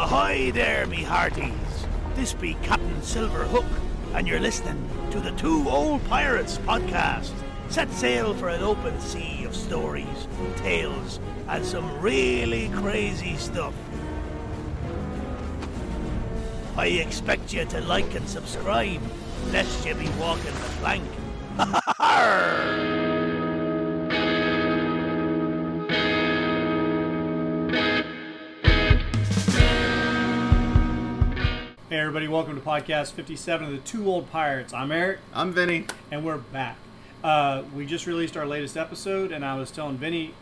Ahoy there, me hearties! This be Captain Silver Hook, and you're listening to the Two Old Pirates podcast. Set sail for an open sea of stories, tales, and some really crazy stuff. I expect you to like and subscribe, lest you be walking the plank. Hey everybody, welcome to podcast 57 of the Two Old Pirates. I'm Eric, I'm Vinny. and we're back. Uh, we just released our latest episode, and I was telling Vinny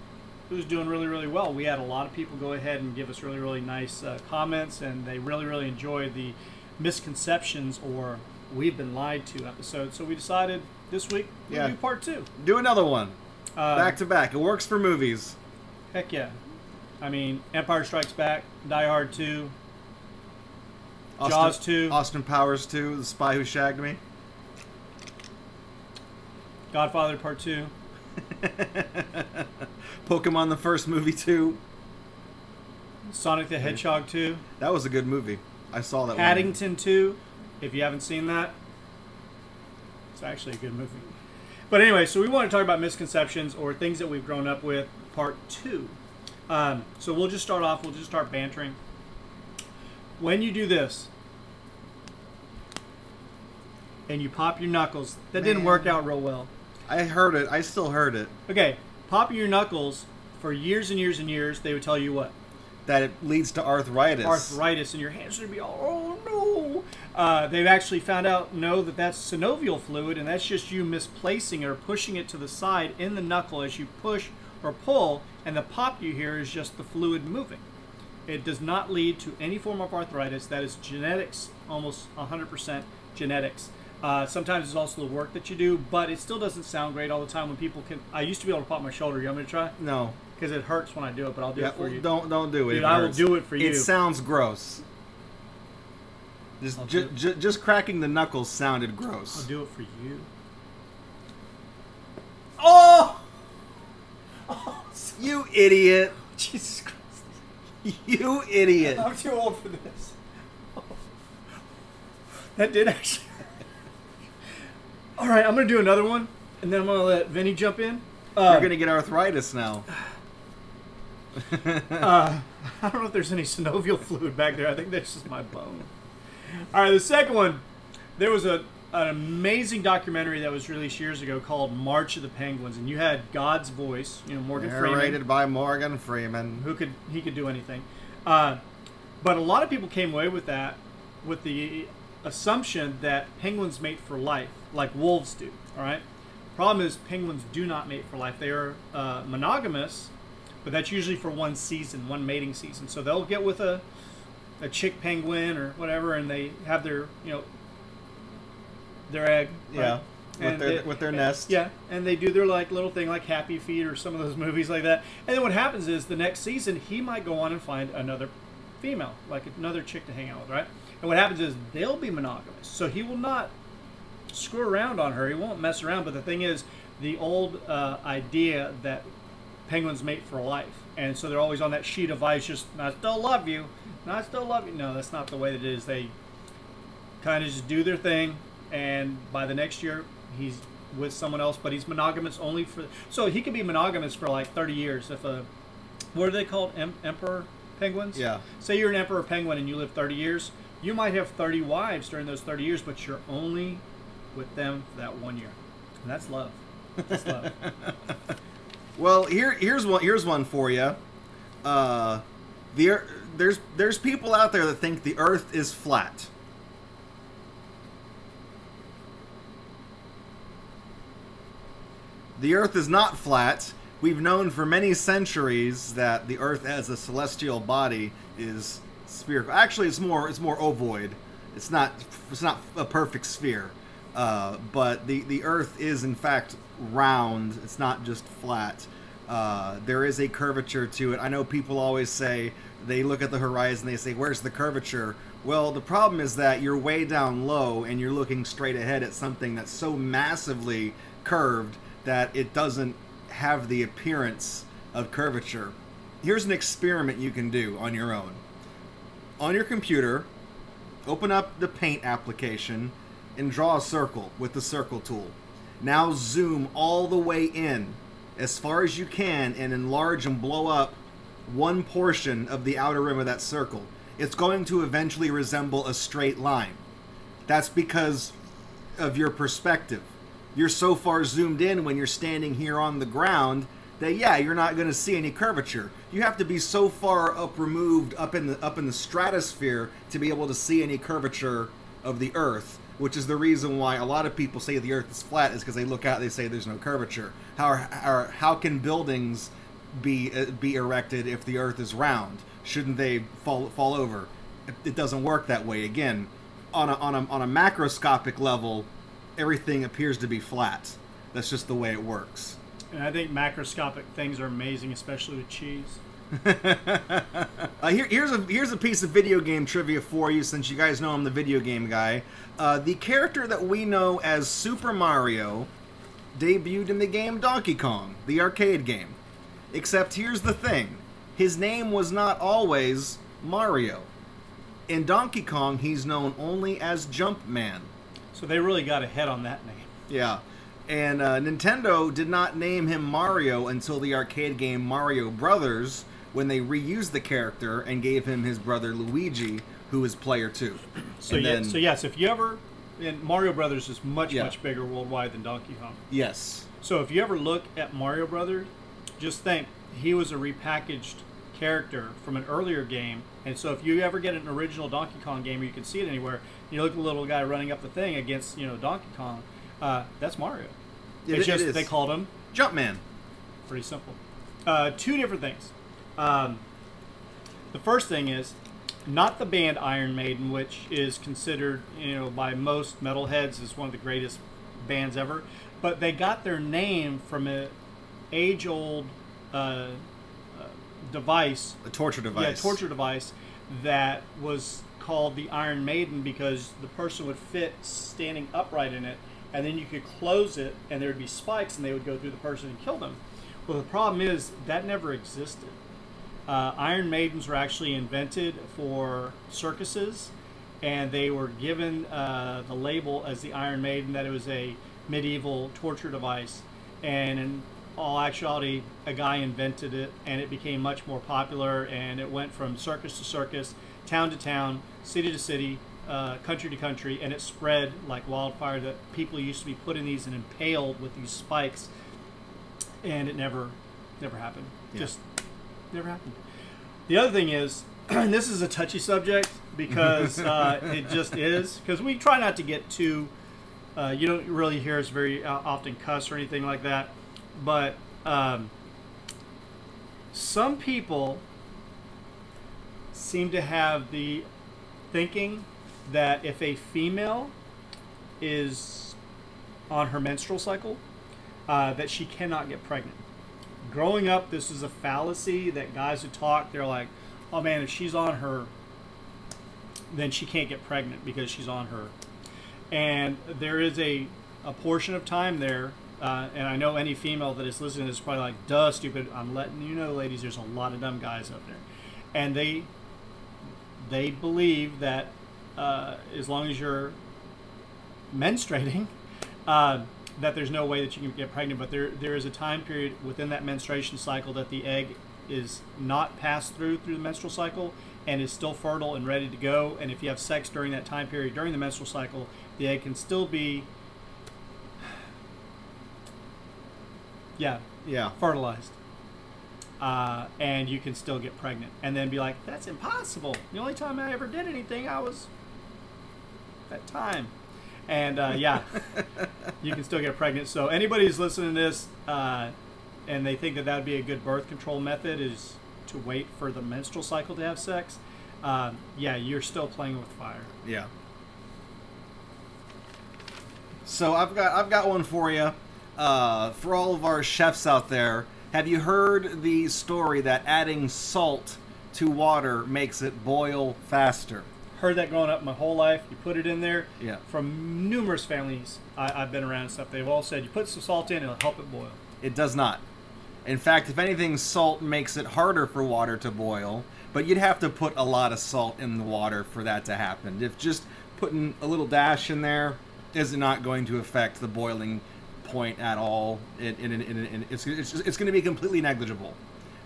it was doing really, really well. We had a lot of people go ahead and give us really, really nice uh, comments, and they really, really enjoyed the misconceptions or we've been lied to episode. So we decided this week we'll Yeah. do part two. Do another one. Uh, back to back. It works for movies. Heck yeah. I mean, Empire Strikes Back, Die Hard 2, Jaws 2. Austin Powers 2, The Spy Who Shagged Me. Godfather Part 2. Pokemon the first movie 2. Sonic the Hedgehog 2, That was a good movie. I saw that one. Paddington 2. If you haven't seen that, it's actually a good movie. But anyway, so we want to talk about misconceptions or things that we've grown up with, part two. Um, so we'll just start off, we'll just start bantering. When you do this, and you pop your knuckles, that didn't work out real well. I heard it. I still heard it. Okay, popping your knuckles for years and years and years, they would tell you what? That it leads to arthritis. arthritis and your hands would be all oh no uh, they've actually found out no that that's synovial fluid and that's just you misplacing it or pushing it to the side in the knuckle as you push or pull and the pop you hear is just the fluid moving it does not lead to any form of arthritis that is genetics almost 100% genetics uh, sometimes it's also the work that you do but it still doesn't sound great all the time when people can i used to be able to pop my shoulder you want me to try No. because it hurts when i do it but i'll do Yeah, it for you don't don't do it. Dude, It I will do it for you. It sounds gross. Just ju- ju- just cracking the knuckles sounded gross. I'll do it for you. Oh! You idiot. Jesus Christ. You idiot. I'm too old for this. That did actually. All right, I'm going to do another one, and then I'm going to let Vinny jump in. Uh, You're gonna get arthritis now. uh, I don't know if there's any synovial fluid back there. I think that's just my bone. All right, the second one. There was a an amazing documentary that was released years ago called March of the Penguins, and you had God's voice, you know, Morgan Freeman. Narrated by Morgan Freeman. who could he could do anything. Uh, but a lot of people came away with that with the assumption that penguins mate for life, like wolves do. All right. Problem is, penguins do not mate for life. They are uh, monogamous, but that's usually for one season, one mating season. So they'll get with a a chick penguin or whatever, and they have their you know their egg. right? Yeah, with their- they- with their nest. Yeah, and they do their like little thing like Happy Feet or some of those movies like that. And then what happens is the next season he might go on and find another female, like another chick to hang out with, right? And what happens is they'll be monogamous, so he will not screw around on her. He won't mess around. But the thing is, the old uh, idea that penguins mate for life, and so they're always on that sheet of ice, just I still love you, I still love you. No, that's not the way that it is. They kind of just do their thing, and by the next year, he's with someone else, but he's monogamous only for. So he could be monogamous for like 30 years if a. What are they called? Em- emperor penguins? Yeah. Say you're an emperor penguin and you live 30 years. You might have 30 wives during those 30 years, but you're only with them for that one year. And that's love. That's love. Well, here here's one here's one for you. Uh, the there's there's people out there that think the Earth is flat. The Earth is not flat. We've known for many centuries that the Earth as a celestial body is spherical. Actually, it's more it's more ovoid. It's not it's not a perfect sphere. Uh, but the the Earth is in fact round. It's not just flat. Uh, there is a curvature to it. I know people always say they look at the horizon. They say, "Where's the curvature?" Well, the problem is that you're way down low and you're looking straight ahead at something that's so massively curved that it doesn't have the appearance of curvature. Here's an experiment you can do on your own. on your computer, open up the paint application, and draw a circle with the circle tool. Now zoom all the way in as far as you can and enlarge and blow up one portion of the outer rim of that circle. It's going to eventually resemble a straight line. That's because of your perspective. You're so far zoomed in when you're standing here on the ground that yeah, you're not going to see any curvature. You have to be so far up removed up in the up in the stratosphere to be able to see any curvature of the earth, which is the reason why a lot of people say the earth is flat is because they look out they say there's no curvature. How how, how can buildings be uh, be erected if the earth is round? Shouldn't they fall fall over? It doesn't work that way. Again, on a, on a on a macroscopic level, everything appears to be flat. That's just the way it works. And I think macroscopic things are amazing, especially with cheese. Uh, here, here's a here's a piece of video game trivia for you, since you guys know I'm the video game guy. Uh, the character that we know as Super Mario debuted in the game Donkey Kong, the arcade game. Except here's the thing: his name was not always Mario. In Donkey Kong, he's known only as Jumpman. So they really got ahead on that name. Yeah. And uh, Nintendo did not name him Mario until the arcade game Mario Brothers, when they reused the character and gave him his brother Luigi, who is player two. So And yeah, then- so yes, if you ever, and Mario Brothers is much Yeah. much bigger worldwide than Donkey Kong. Yes. So if you ever look at Mario Brothers, just think he was a repackaged character from an earlier game. And so if you ever get an original Donkey Kong game, or you can see it anywhere. You look at the little guy running up the thing against you know Donkey Kong. Uh, that's Mario. It- it's just is. they called him Jumpman. pretty simple. Uh, two different things. Um, the first thing is not the band Iron Maiden, which is considered, you know, by most metalheads as one of the greatest bands ever, but they got their name from a age-old uh, device A torture device. yeah, torture device that was called the Iron Maiden because the person would fit standing upright in it, and then you could close it, and there would be spikes, and they would go through the person and kill them. Well, the problem is that never existed. Uh, Iron Maidens were actually invented for circuses, and they were given uh, the label as the Iron Maiden that it was a medieval torture device. And in all actuality, a guy invented it, and it became much more popular. And it went from circus to circus, town to town, city to city, uh, country to country, and it spread like wildfire. That people used to be put in these and impaled with these spikes, and it never, never happened. Yeah. Just never happened. The other thing is, and this is a touchy subject because uh, it just is, because we try not to get too. Uh, you don't really hear us very uh, often cuss or anything like that, but um, some people seem to have the thinking that if a female is on her menstrual cycle, uh, that she cannot get pregnant. Growing up, this is a fallacy that guys who talk, they're like, oh man, if she's on her, then she can't get pregnant because she's on her. And there is a, a portion of time there, uh, and I know any female that is listening is probably like, duh, stupid. I'm letting you know, ladies, there's a lot of dumb guys out there. And they they believe that uh, as long as you're menstruating, uh, that there's no way that you can get pregnant. But there there is a time period within that menstruation cycle that the egg is not passed through through the menstrual cycle and is still fertile and ready to go. And if you have sex during that time period during the menstrual cycle, the egg can still be yeah Yeah. fertilized. Uh, and you can still get pregnant. And then be like, that's impossible. The only time I ever did anything, I was that time. And uh, yeah, you can still get pregnant. So anybody who's listening to this uh, and they think that that would be a good birth control method is to wait for the menstrual cycle to have sex. Um, yeah, you're still playing with fire. Yeah. So I've got I've got one for you. Uh, for all of our chefs out there, have you heard the story that adding salt to water makes it boil faster? Heard that growing up my whole life. You put it in there. Yeah. From numerous families I, I've been around and stuff, they've all said you put some salt in, it'll help it boil. It does not. In fact, if anything, salt makes it harder for water to boil but you'd have to put a lot of salt in the water for that to happen. If just putting a little dash in there is not going to affect the boiling point at all, it, it, it, it- it's, it's, it's going to be completely negligible.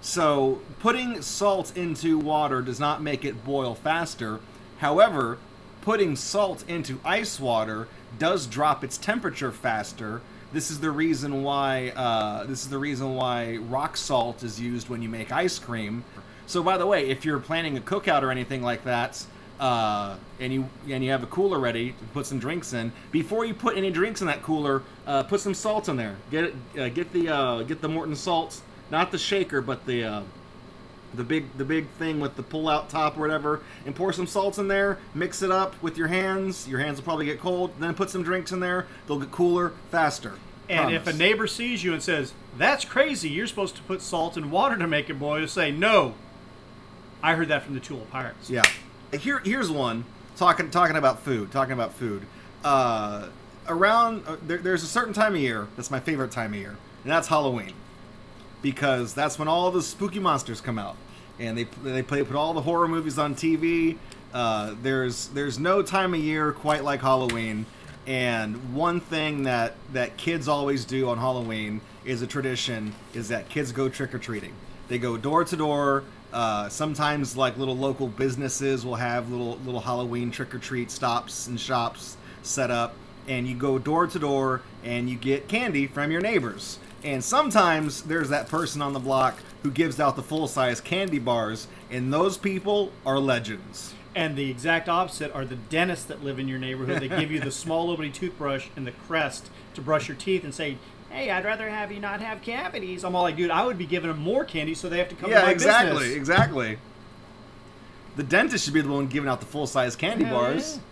So putting salt into water does not make it boil faster. However, putting salt into ice water does drop its temperature faster. This is the reason why uh, this is the reason why rock salt is used when you make ice cream. So, by the way, if you're planning a cookout or anything like that, uh, and you and you have a cooler ready to put some drinks in, before you put any drinks in that cooler, uh, put some salt in there. Get uh, get the uh, get the Morton salt, not the shaker, but the uh, the big the big thing with the pull out top or whatever and pour some salts in there mix it up with your hands your hands will probably get cold then put some drinks in there they'll get cooler faster And if a neighbor sees you and says, "That's crazy. You're supposed to put salt in water to make it boil," you say, "No." I heard that from the Two Old Pirates. yeah here here's one talking talking about food talking about food uh, around uh, there, there's a certain time of year that's my favorite time of year and that's halloween because that's when all the spooky monsters come out and they they play put all the horror movies on TV. Uh, there's there's no time of year quite like Halloween, and one thing that that kids always do on Halloween is a tradition is that kids go trick or treating. They go door to door. Uh, sometimes like little local businesses will have little little Halloween trick or treat stops and shops set up, and you go door to door and you get candy from your neighbors. And sometimes there's that person on the block who gives out the full size candy bars, and those people are legends. And the exact opposite are the dentists that live in your neighborhood. They give you the small little bitty toothbrush and the crest to brush your teeth and say, "Hey, I'd rather have you not have cavities." I'm all like, "Dude, I would be giving them more candy so they have to come to yeah, my exactly, business." exactly. The dentist should be the one giving out the full size candy Hell bars. yeah.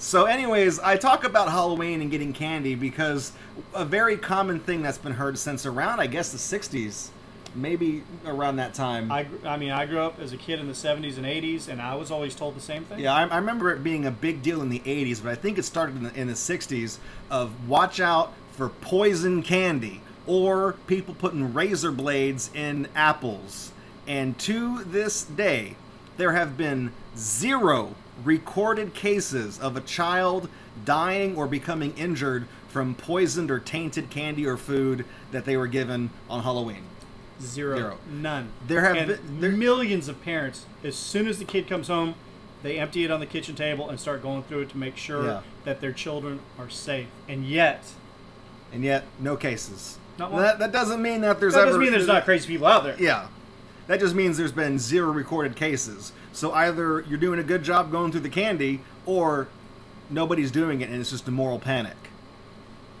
So, anyways, I talk about Halloween and getting candy because a very common thing that's been heard since around, I guess, the '60s, maybe around that time. I, I mean, I grew up as a kid in the 70s and 80s, and I was always told the same thing. Yeah, I, I remember it being a big deal in the 80s, but I think it started in the, in the 60s of watch out for poison candy or people putting razor blades in apples. And to this day, there have been zero recorded cases of a child dying or becoming injured from poisoned or tainted candy or food that they were given on Halloween. Zero. Zero. None. There have and been- there- millions of parents. As soon as the kid comes home, they empty it on the kitchen table and start going through it to make sure Yeah. that their children are safe. And yet, And yet, no cases. Not one. That, that doesn't mean that there's that ever doesn't mean there's not crazy people out there. Yeah. That just means there's been zero recorded cases. So either you're doing a good job going through the candy, or nobody's doing it and it's just a moral panic.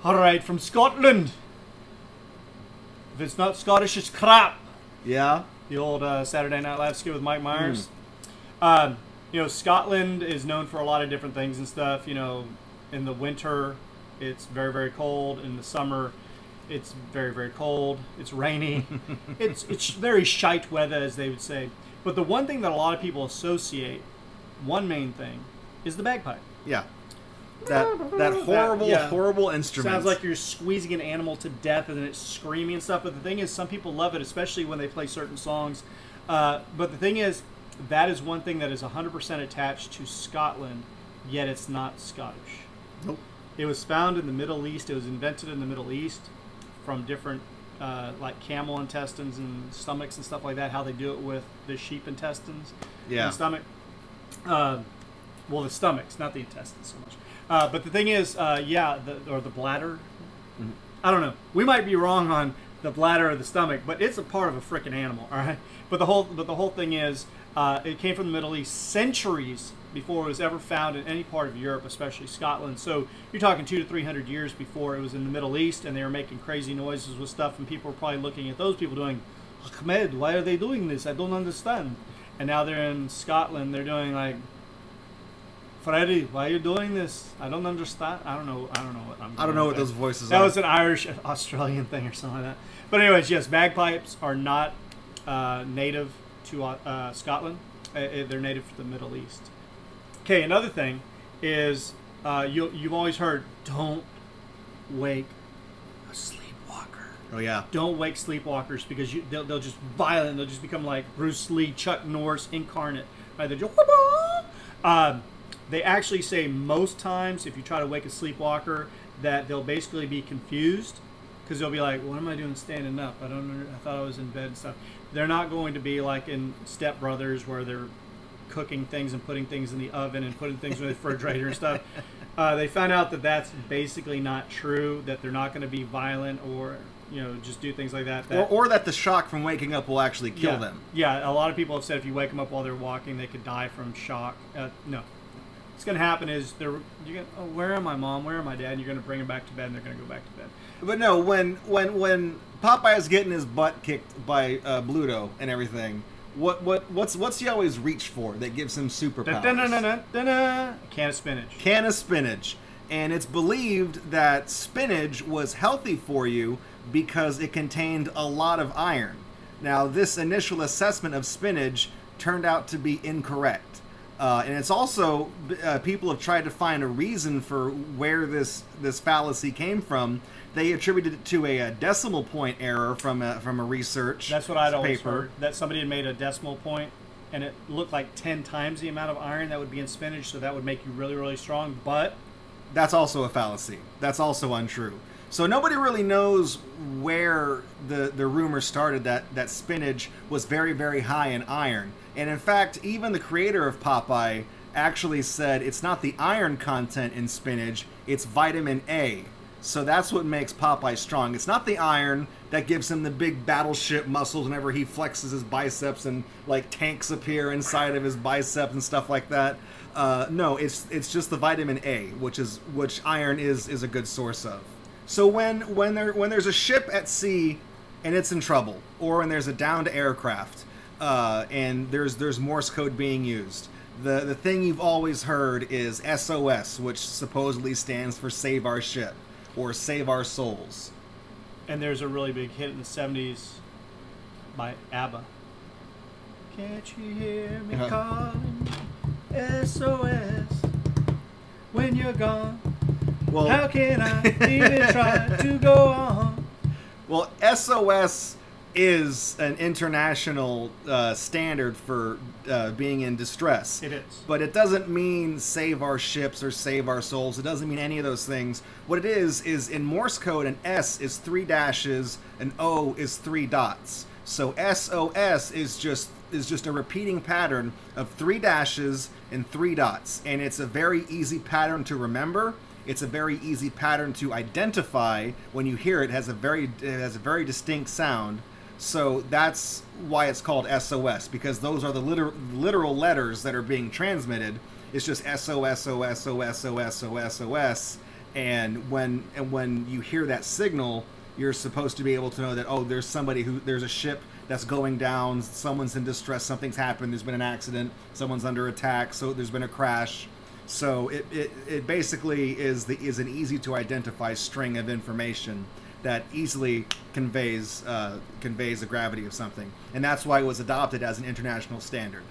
All right, from Scotland. If it's not Scottish, it's crap. Yeah? The old uh, Saturday Night Live skit with Mike Myers. Hmm. Um, you know, Scotland is known for a lot of different things and stuff. You know, in the winter, it's very, very cold. In the summer, it's very, very cold. It's rainy. it's it's very shite weather, as they would say. But the one thing that a lot of people associate, one main thing, is the bagpipe. Yeah. That that horrible, yeah. horrible instrument. Sounds like you're squeezing an animal to death and then it's screaming and stuff. But the thing is, some people love it, especially when they play certain songs. Uh, but the thing is, that is one thing that is 100% attached to Scotland, yet it's not Scottish. Nope. It was found in the Middle East. It was invented in the Middle East from different, uh, like camel intestines and stomachs and stuff like that. How they do it with the sheep intestines Yeah. and stomach. Uh, well, the stomachs, not the intestines so much. Uh, but the thing is, uh, yeah, the, or the bladder. I don't know. We might be wrong on the bladder or the stomach, but it's a part of a freaking animal, all right. But the whole, but the whole thing is, uh, it came from the Middle East centuries before it was ever found in any part of Europe, especially Scotland. So you're talking two to three hundred years before it was in the Middle East, and they were making crazy noises with stuff, and people were probably looking at those people doing, Ahmed, why are they doing this? I don't understand. And now they're in Scotland. They're doing like, Freddie, why are you doing this? I don't understand. I don't know. I don't know what I'm. I don't know what there. those voices are. That are. was an Irish Australian thing or something like that. But anyways, yes, bagpipes are not uh, native to uh, Scotland. Uh, they're native to the Middle East. Okay, another thing is uh, you you've always heard don't wake a sleepwalker. Oh yeah. Don't wake sleepwalkers because you, they'll, they'll just violent. They'll just become like Bruce Lee, Chuck Norris incarnate. Right? They just um, they actually say most times if you try to wake a sleepwalker that they'll basically be confused because they'll be like, "What am I doing standing up? I don't. I thought I was in bed and stuff." They're not going to be like in Step Brothers where they're cooking things and putting things in the oven and putting things in the refrigerator and stuff. Uh, they found out that that's basically not true. That they're not going to be violent or you know just do things like that. Or, that or that the shock from waking up will actually kill yeah, them. Yeah, a lot of people have said if you wake them up while they're walking, they could die from shock. Uh, no, what's going to happen is they're you're gonna, oh, where am I, mom? Where am I, dad? And you're going to bring them back to bed, and they're going to go back to bed. But no, when when when Popeye is getting his butt kicked by uh, Bluto and everything, what what what's what's he always reach for that gives him superpowers? Da-da-da-da-da-da. Can of spinach. can of spinach. And it's believed that spinach was healthy for you because it contained a lot of iron. Now, this initial assessment of spinach turned out to be incorrect. Uh, and it's also uh, people have tried to find a reason for where this this fallacy came from. They attributed it to a, a decimal point error from a, from a research That's what I'd always paper. heard. That somebody had made a decimal point, and it looked like ten times the amount of iron that would be in spinach, so that would make you really, really strong. But that's also a fallacy. That's also untrue. So nobody really knows where the the rumor started that that spinach was very very high in iron. And in fact, even the creator of Popeye actually said it's not the iron content in spinach, it's vitamin A. So that's what makes Popeye strong. It's not the iron that gives him the big battleship muscles whenever he flexes his biceps and like tanks appear inside of his biceps and stuff like that. Uh, no, it's it's just the vitamin A, which is which iron is is a good source of. So when when there when there's a ship at sea and it's in trouble, or when there's a downed aircraft uh, and there's there's Morse code being used, the the thing you've always heard is SOS, which supposedly stands for Save Our Ship or Save Our Souls. and there's a really big hit in the '70s by ABBA. Can't you hear me Uh-huh. calling SOS when you're gone? Well, How can I even try to go on? Well, SOS is an international uh, standard for uh, being in distress. It is. But it doesn't mean save our ships or save our souls. It doesn't mean any of those things. What it is, is in Morse code, an S is three dashes, an O is three dots. So SOS is just is just a repeating pattern of three dashes and three dots. And it's a very easy pattern to remember. It's a very easy pattern to identify when you hear it. has a very it has a very distinct sound. So that's why it's called SOS because those are the liter- literal letters that are being transmitted. It's just SOS SOS SOS SOS SOS and when and when you hear that signal, you're supposed to be able to know that oh, there's somebody who there's a ship that's going down, someone's in distress, something's happened, there's been an accident, someone's under attack, so there's been a crash. So it, it, it basically is the is an easy to identify string of information that easily conveys uh, conveys the gravity of something, and that's why it was adopted as an international standard.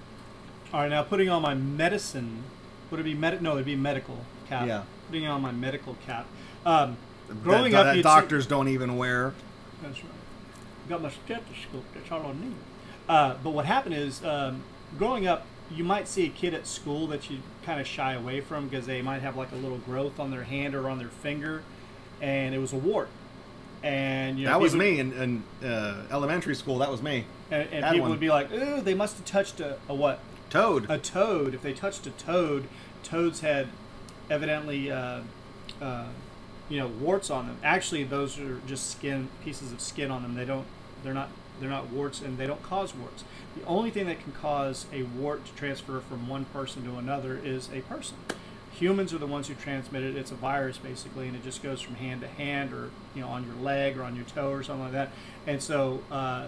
All right, now putting on my medicine. Would it be med? No, it'd be medical cap. Yeah. Putting on my medical cap. Um, growing that, up, that doctors don't even wear. That's right. Got my stethoscope. That's all I need. Uh, but what happened is, um, growing up, you might see a kid at school that you kind of shy away from because they might have like a little growth on their hand or on their finger, and it was a wart. And you know, That was me in, in uh, elementary school. That was me. And, and people one. would be like, "Ooh, they must have touched a, a what? Toad. A toad. If they touched a toad, toads had evidently, uh, uh, you know, warts on them. Actually, those are just skin pieces of skin on them. They don't. They're not. They're not warts, and they don't cause warts. The only thing that can cause a wart to transfer from one person to another is a person. Humans are the ones who transmit it. It's a virus basically, and it just goes from hand to hand, or you know, on your leg or on your toe or something like that. And so, uh,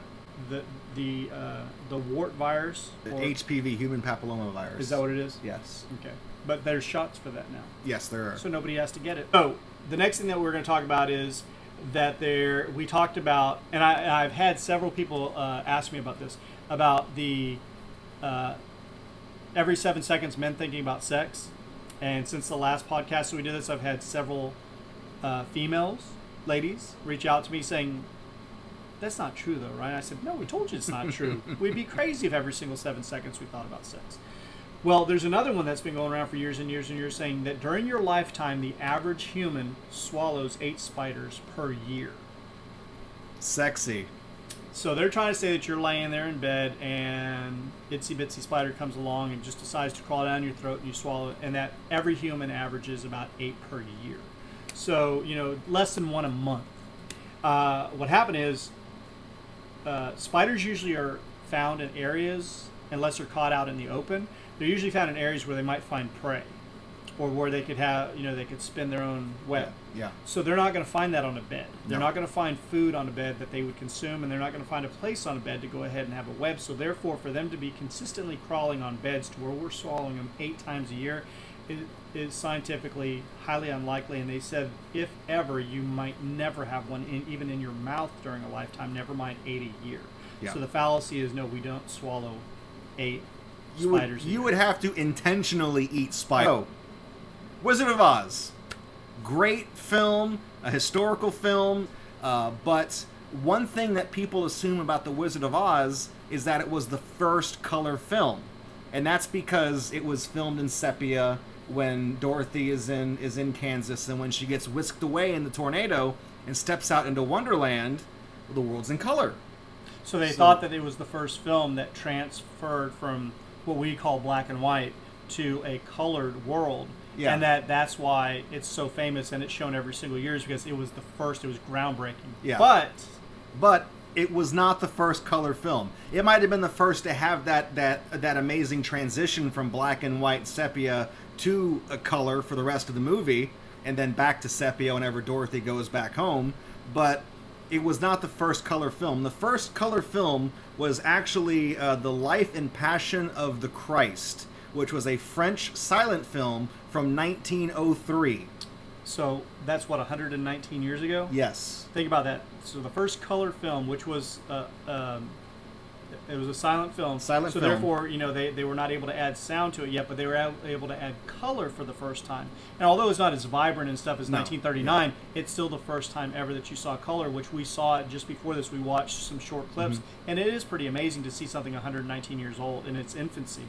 the the uh, the wart virus The or- HPV, human papilloma virus. is that what it is? Yes. Okay. But there's shots for that now. Yes, there are. So nobody has to get it. Oh, the next thing that we're going to talk about is that there, we talked about, and I, I've had several people uh, ask me about this, about the uh, every seven seconds men thinking about sex. And since the last podcast that we did this, I've had several uh, females, ladies, reach out to me saying, that's not true though, right? I said, no, we told you it's not true. We'd be crazy if every single seven seconds we thought about sex. Well, there's another one that's been going around for years and years and years saying that during your lifetime, the average human swallows eight spiders per year. Sexy. So they're trying to say that you're laying there in bed and itsy bitsy spider comes along and just decides to crawl down your throat and you swallow it, and that every human averages about eight per year. So you know less than one a month. Uh, what happened is uh, spiders usually are found in areas unless they're caught out in the open. They're usually found in areas where they might find prey, or where they could have you know they could spin their own web. Yeah. So they're not going to find that on a bed. They're No. not going to find food on a bed that they would consume, and they're not going to find a place on a bed to go ahead and have a web. So therefore, for them to be consistently crawling on beds to where we're swallowing them eight times a year, is, is scientifically highly unlikely. And they said, if ever, you might never have one in, even in your mouth during a lifetime. Never mind eight a year. Yeah. So the fallacy is no, we don't swallow eight You would, spiders. a you would have to intentionally eat spiders. Oh, Wizard of Oz. Great film, a historical film, uh, but one thing that people assume about The Wizard of Oz is that it was the first color film. And that's because it was filmed in sepia when Dorothy is in is in Kansas and when she gets whisked away in the tornado and steps out into Wonderland, the world's in color. So they So- thought that it was the first film that transferred from what we call black and white to a colored world. Yeah. And that that's why it's so famous and it's shown every single year is because it was the first, it was groundbreaking. Yeah. But but it was not the first color film. It might have been the first to have that that that amazing transition from black and white sepia to a color for the rest of the movie, and then back to sepia whenever Dorothy goes back home. But it was not the first color film. The first color film was actually uh, the Life and Passion of the Christ, which was a French silent film from 1903. so that's what 119 years ago. Yes. Think about that. So the first color film, which was uh, um, it was a silent film. Silent so film. therefore, you know, they, they were not able to add sound to it yet, but they were able to add color for the first time. And although it's not as vibrant and stuff as No. 1939, it's still the first time ever that you saw color, which we saw just before this. We watched some short clips, Mm-hmm. and it is pretty amazing to see something 119 years old in its infancy.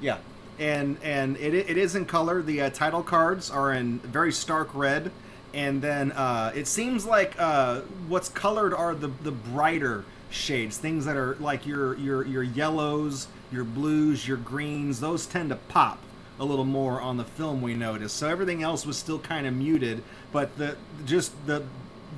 Yeah, and and it, it is in color. The uh, title cards are in very stark red, and then uh, it seems like uh, what's colored are the the brighter shades, things that are like your your your yellows, your blues, your greens. Those tend to pop a little more on the film. We noticed. So everything else was still kind of muted, but the just the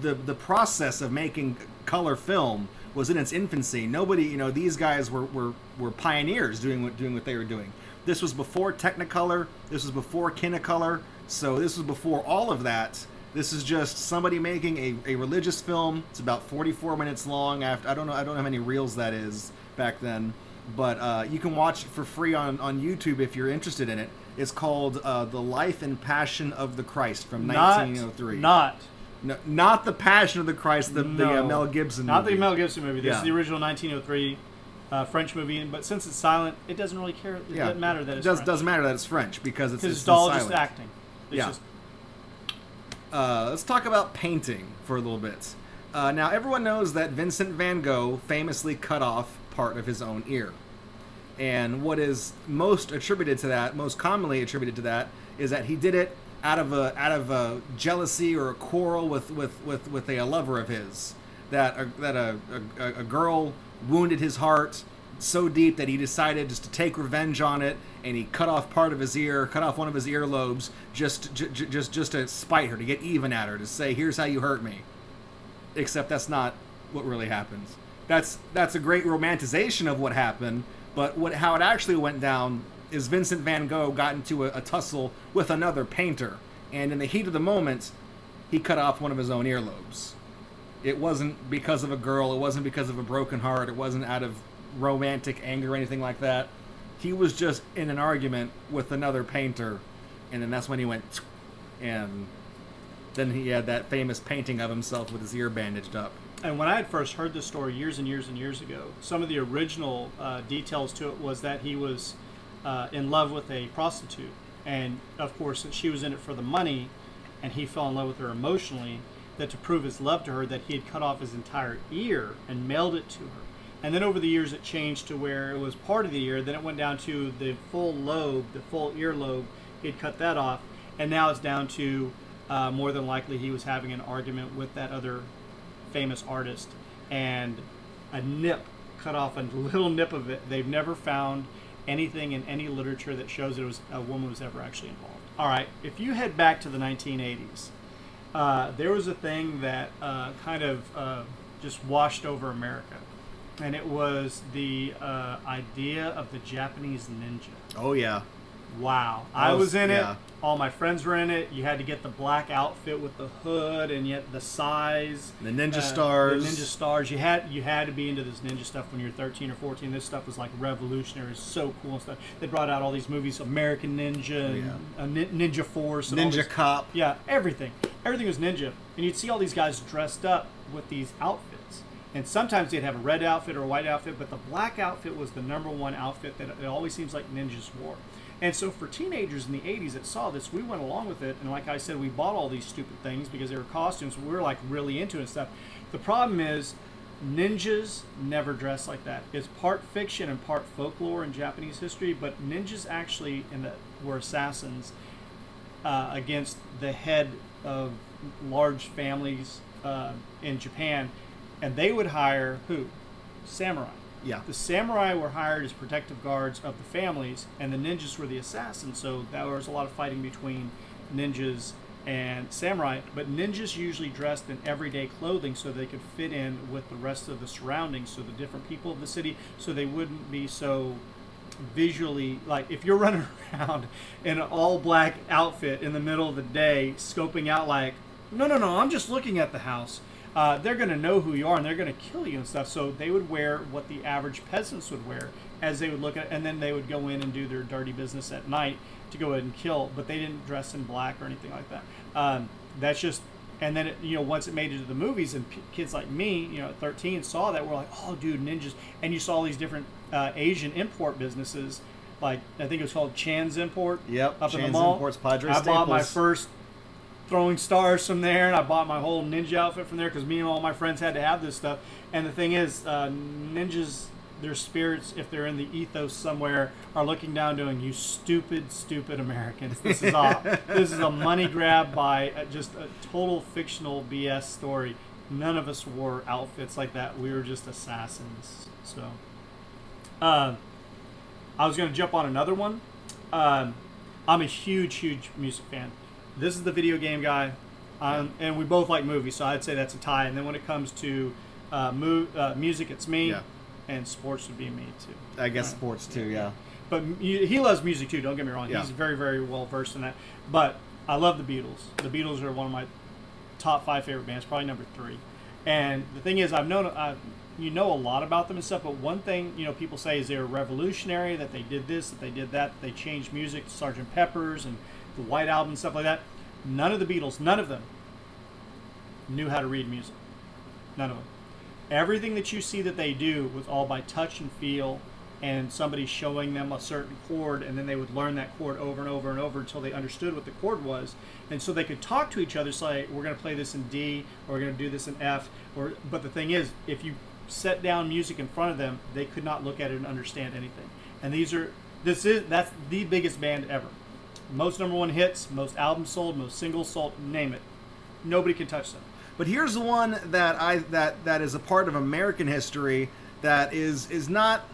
the the process of making color film was in its infancy. Nobody, you know, these guys were, were, were pioneers doing what doing what they were doing. This was before Technicolor. This was before Kinecolor. So this was before all of that. This is just somebody making a, a religious film. It's about 44 minutes long. After I don't know I don't know how many reels that is back then, but uh, you can watch it for free on, on YouTube if you're interested in it. It's called uh, The Life and Passion of the Christ from Not, 1903. not No, not the Passion of the Christ, the, the uh, Mel Gibson. Not movie. the Mel Gibson movie. This Yeah. is the original 1903 uh, French movie. But since it's silent, it doesn't really care. It Yeah. doesn't matter that it it's does, French. doesn't matter that it's French because it's, it's, it's all in just silent. acting. It's Yeah. just Uh, let's talk about painting for a little bit. Uh, now, everyone knows that Vincent van Gogh famously cut off part of his own ear. And what is most attributed to that, most commonly attributed to that, is that he did it out of a out of a jealousy or a quarrel with with with, with a, lover of his. That a, that a, a a girl wounded his heart so deep that he decided just to take revenge on it, and he cut off part of his ear, cut off one of his earlobes, just j- j- just just to spite her, to get even at her, to say, "Here's how you hurt me." Except that's not what really happens. That's that's a great romanticization of what happened, but what how it actually went down is Vincent van Gogh got into a, a tussle with another painter, and in the heat of the moment, he cut off one of his own earlobes. It wasn't because of a girl. It wasn't because of a broken heart. It wasn't out of romantic anger or anything like that. He was just in an argument with another painter, and then that's when he went, and then he had that famous painting of himself with his ear bandaged up. And when I had first heard this story years and years and years ago, some of the original uh, details to it was that he was uh, in love with a prostitute, and of course she was in it for the money, and he fell in love with her emotionally, that to prove his love to her, that he had cut off his entire ear and mailed it to her. And then over the years, it changed to where it was part of the ear. Then it went down to the full lobe, the full ear lobe. He'd cut that off, and now it's down to uh, more than likely he was having an argument with that other famous artist, and a nip cut off a little nip of it. They've never found anything in any literature that shows it was a woman was ever actually involved. All right, if you head back to the 1980s, uh, there was a thing that uh, kind of uh, just washed over America, and it was the uh, idea of the Japanese ninja. Oh yeah. Wow. I was- was in yeah. it. All my friends were in it. You had to get the black outfit with the hood and yet the size. The ninja uh, stars. The ninja stars. You had you had to be into this ninja stuff when you were 13 or 14. This stuff was like revolutionary. It's so cool and stuff. They brought out all these movies, American Ninja, and, yeah. uh, Ninja Force, Ninja cop. yeah, everything. Everything was ninja. And you'd see all these guys dressed up with these outfits. And sometimes they'd have a red outfit or a white outfit, but the black outfit was the number one outfit that it always seems like ninjas wore. And so for teenagers in the 80s that saw this, we went along with it. And like I said, we bought all these stupid things because they were costumes. We were like really into it and stuff. The problem is, ninjas never dress like that. It's part fiction and part folklore in Japanese history, but ninjas actually the, were assassins uh, against the head of large families uh, in Japan, and they would hire who? Samurai. Yeah. The samurai were hired as protective guards of the families, and the ninjas were the assassins. So there was a lot of fighting between ninjas and samurai. But ninjas usually dressed in everyday clothing so they could fit in with the rest of the surroundings, so the different people of the city, so they wouldn't be so visually like if you're running around in an all black outfit in the middle of the day scoping out like no no no i'm just looking at the house uh, they're going to know who you are and they're going to kill you and stuff. So they would wear what the average peasants would wear as they would look at and then they would go in and do their dirty business at night to go ahead and kill but they didn't dress in black or anything like that. Um, that's just and then it, you know once it made it to the movies and p- kids like me you know at 13 saw that we're like oh dude ninjas and you saw all these different uh, asian import businesses like i think it was called chan's import Yep, up in the Chan's mall. Imports, Padre i bought my first throwing stars from there and i bought my whole ninja outfit from there because me and all my friends had to have this stuff. And the thing is uh, ninjas their spirits if they're in the ethos somewhere are looking down doing you stupid stupid americans. This is a this is a money grab by uh, just a total fictional bs story. None of us wore outfits like that. We were just assassins. So uh, I was going to jump on another one. Um, I'm a huge, huge music fan. This is the video game guy, um, and we both like movies, so I'd say that's a tie. And then when it comes to uh, mu- uh, music, it's me, Yeah. and sports would be me too. I guess Right. sports too. Yeah. But mu- he loves music too. Don't get me wrong; Yeah. he's very, very well versed in that. But I love the Beatles. The Beatles are one of my top five favorite bands, probably number three. And the thing is, I've known, i you know, a lot about them and stuff. But one thing, you know, people say is they were revolutionary. That they did this, that they did that. They changed music, Sgt. Pepper's and the White Album, stuff like that. None of the Beatles, none of them, knew how to read music. None of them. Everything that you see that they do was all by touch and feel, and somebody showing them a certain chord, and then they would learn that chord over and over and over until they understood what the chord was, and so they could talk to each other. Say, "We're going to play this in D, or we're going to do this in F." Or, but the thing is, if you set down music in front of them, they could not look at it and understand anything. And these are this is that's the biggest band ever. Most number one hits, most albums sold, most singles sold, name it. Nobody can touch them. But here's the one that I that that is a part of American history that is is not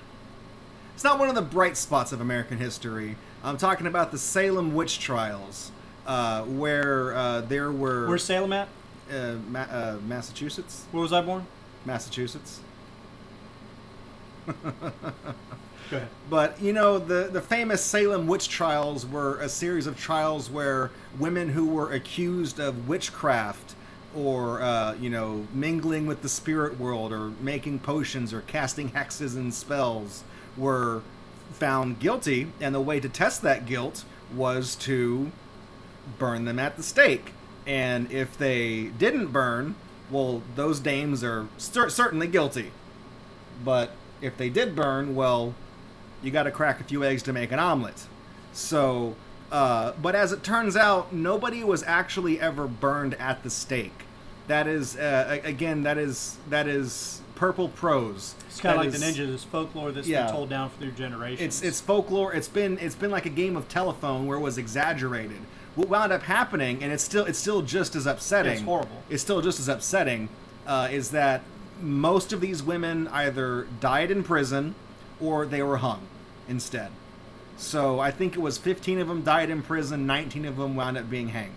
it's not one of the bright spots of American history. I'm talking about the Salem witch trials, uh, where uh, there were Where's Salem at? uh, Ma- uh, Massachusetts, Where was I born? Massachusetts. But you know, the the famous Salem witch trials were a series of trials where women who were accused of witchcraft or uh, you know mingling with the spirit world or making potions or casting hexes and spells were found guilty, and the way to test that guilt was to burn them at the stake. And if they didn't burn, well, those dames are cer- certainly guilty. But if they did burn, well, you got to crack a few eggs to make an omelet. So, uh, but as it turns out, nobody was actually ever burned at the stake. That is uh, again. That is that is purple prose. It's kind of like the is- ninja. This folklore that's Yeah. been told down through generations. It's it's folklore. It's been it's been like a game of telephone where it was exaggerated. What wound up happening, and it's still it's still just as upsetting. It's horrible. It's still just as upsetting. Uh, is that most of these women either died in prison or they were hung instead. So I think it was 15 of them died in prison, 19 of them wound up being hanged,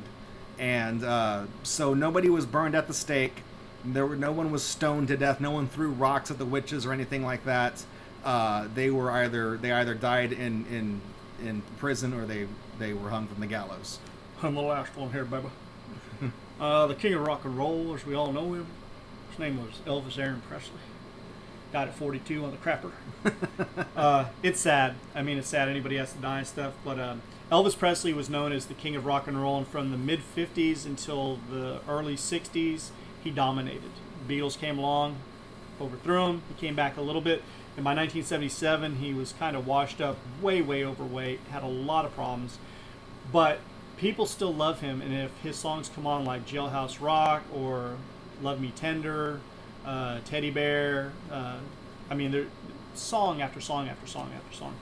and uh, so nobody was burned at the stake. There were no one was stoned to death. No one threw rocks at the witches or anything like that. Uh, they were either they either died in in in prison or they they were hung from the gallows. I'm the last one here, baby. uh, the king of rock and roll, as we all know him. His name was Elvis Aaron Presley. Died at 42 on the crapper. uh, it's sad. I mean, it's sad anybody has to die and stuff. But um, Elvis Presley was known as the king of rock and roll, and from the mid 50s until the early 60s, he dominated. The Beatles came along, overthrew him. He came back a little bit. And by 1977, he was kind of washed up, way, way overweight, had a lot of problems. But people still love him, and if his songs come on like Jailhouse Rock or Love Me Tender, uh, Teddy Bear, uh, I mean, there song after song after song after song.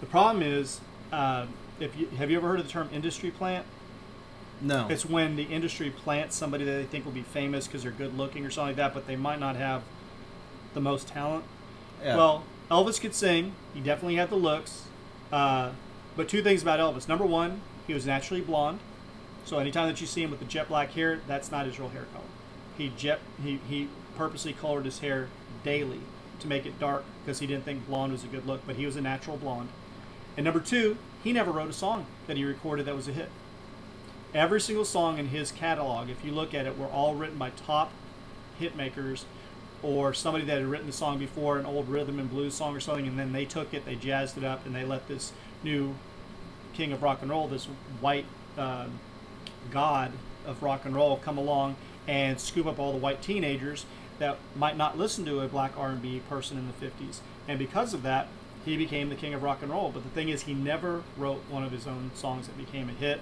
The problem is, uh, if you have you ever heard of the term industry plant? No, It's when the industry plants somebody that they think will be famous because they're good looking or something like that, but they might not have the most talent. Yeah. Well, Elvis could sing. He definitely had the looks. Uh, but two things about Elvis. Number one, he was naturally blonde. So anytime that you see him with the jet black hair, that's not his real hair color. He jet he, he purposely colored his hair daily to make it dark because he didn't think blonde was a good look, but he was a natural blonde. And number two, he never wrote a song that he recorded that was a hit. Every single song in his catalog, if you look at it, were all written by top hit makers or somebody that had written the song before, an old rhythm and blues song or something, and then they took it, they jazzed it up, and they let this new king of rock and roll, this white uh, god of rock and roll, come along and scoop up all the white teenagers that might not listen to a black R&B person in the 50s. And because of that, he became the king of rock and roll. But the thing is, he never wrote one of his own songs that became a hit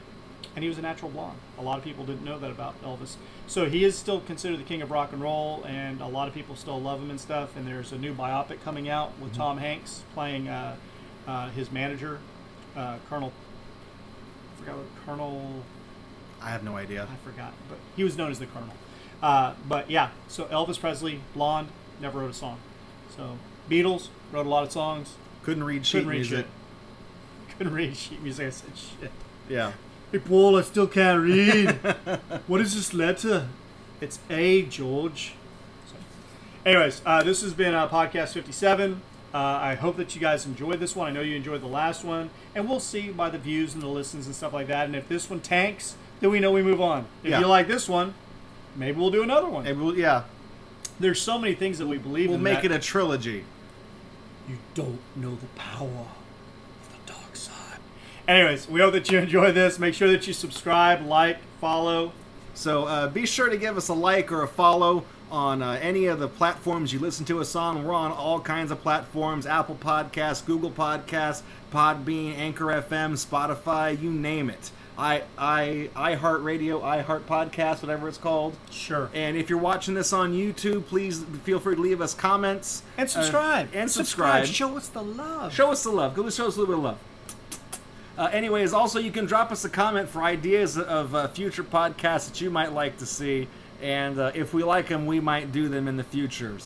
and he was a natural blonde. A lot of people didn't know that about Elvis. So he is still considered the king of rock and roll, and a lot of people still love him and stuff. And there's a new biopic coming out with Tom Hanks playing uh, uh, his manager, uh, Colonel. I forgot what Colonel. I have no idea. I forgot, but he was known as the Colonel. Uh, but yeah, so Elvis Presley, blonde, never wrote a song. So Beatles wrote a lot of songs. Couldn't read sheet Couldn't read music. shit. Couldn't read sheet music. I said shit. Yeah. Hey, Paul, I still can't read. what is this letter? It's A, George. So, anyways, uh, this has been uh, podcast 57. Uh, I hope that you guys enjoyed this one. I know you enjoyed the last one. And we'll see by the views and the listens and stuff like that. And if this one tanks, then we know we move on. If Yeah. you like this one, maybe we'll do another one. Maybe we'll, yeah. There's so many things that we believe We'll in. make that it a trilogy. you don't know the power of the dark side. Anyways, we hope that you enjoy this. Make sure that you subscribe, like, follow. So uh, be sure to give us a like or a follow on uh, any of the platforms you listen to us on. We're on all kinds of platforms Apple Podcasts, Google Podcasts, Podbean, Anchor FM, Spotify, you name it. I, I, I Heart Radio, I Heart Podcast, whatever it's called. Sure. And if you're watching this on YouTube, please feel free to leave us comments And uh, subscribe. and subscribe. Show us the love. Show us the love. Go show us a little bit of love. Uh, anyways, also you can drop us a comment for ideas of uh, future podcasts that you might like to see, and uh, if we like them, we might do them in the future.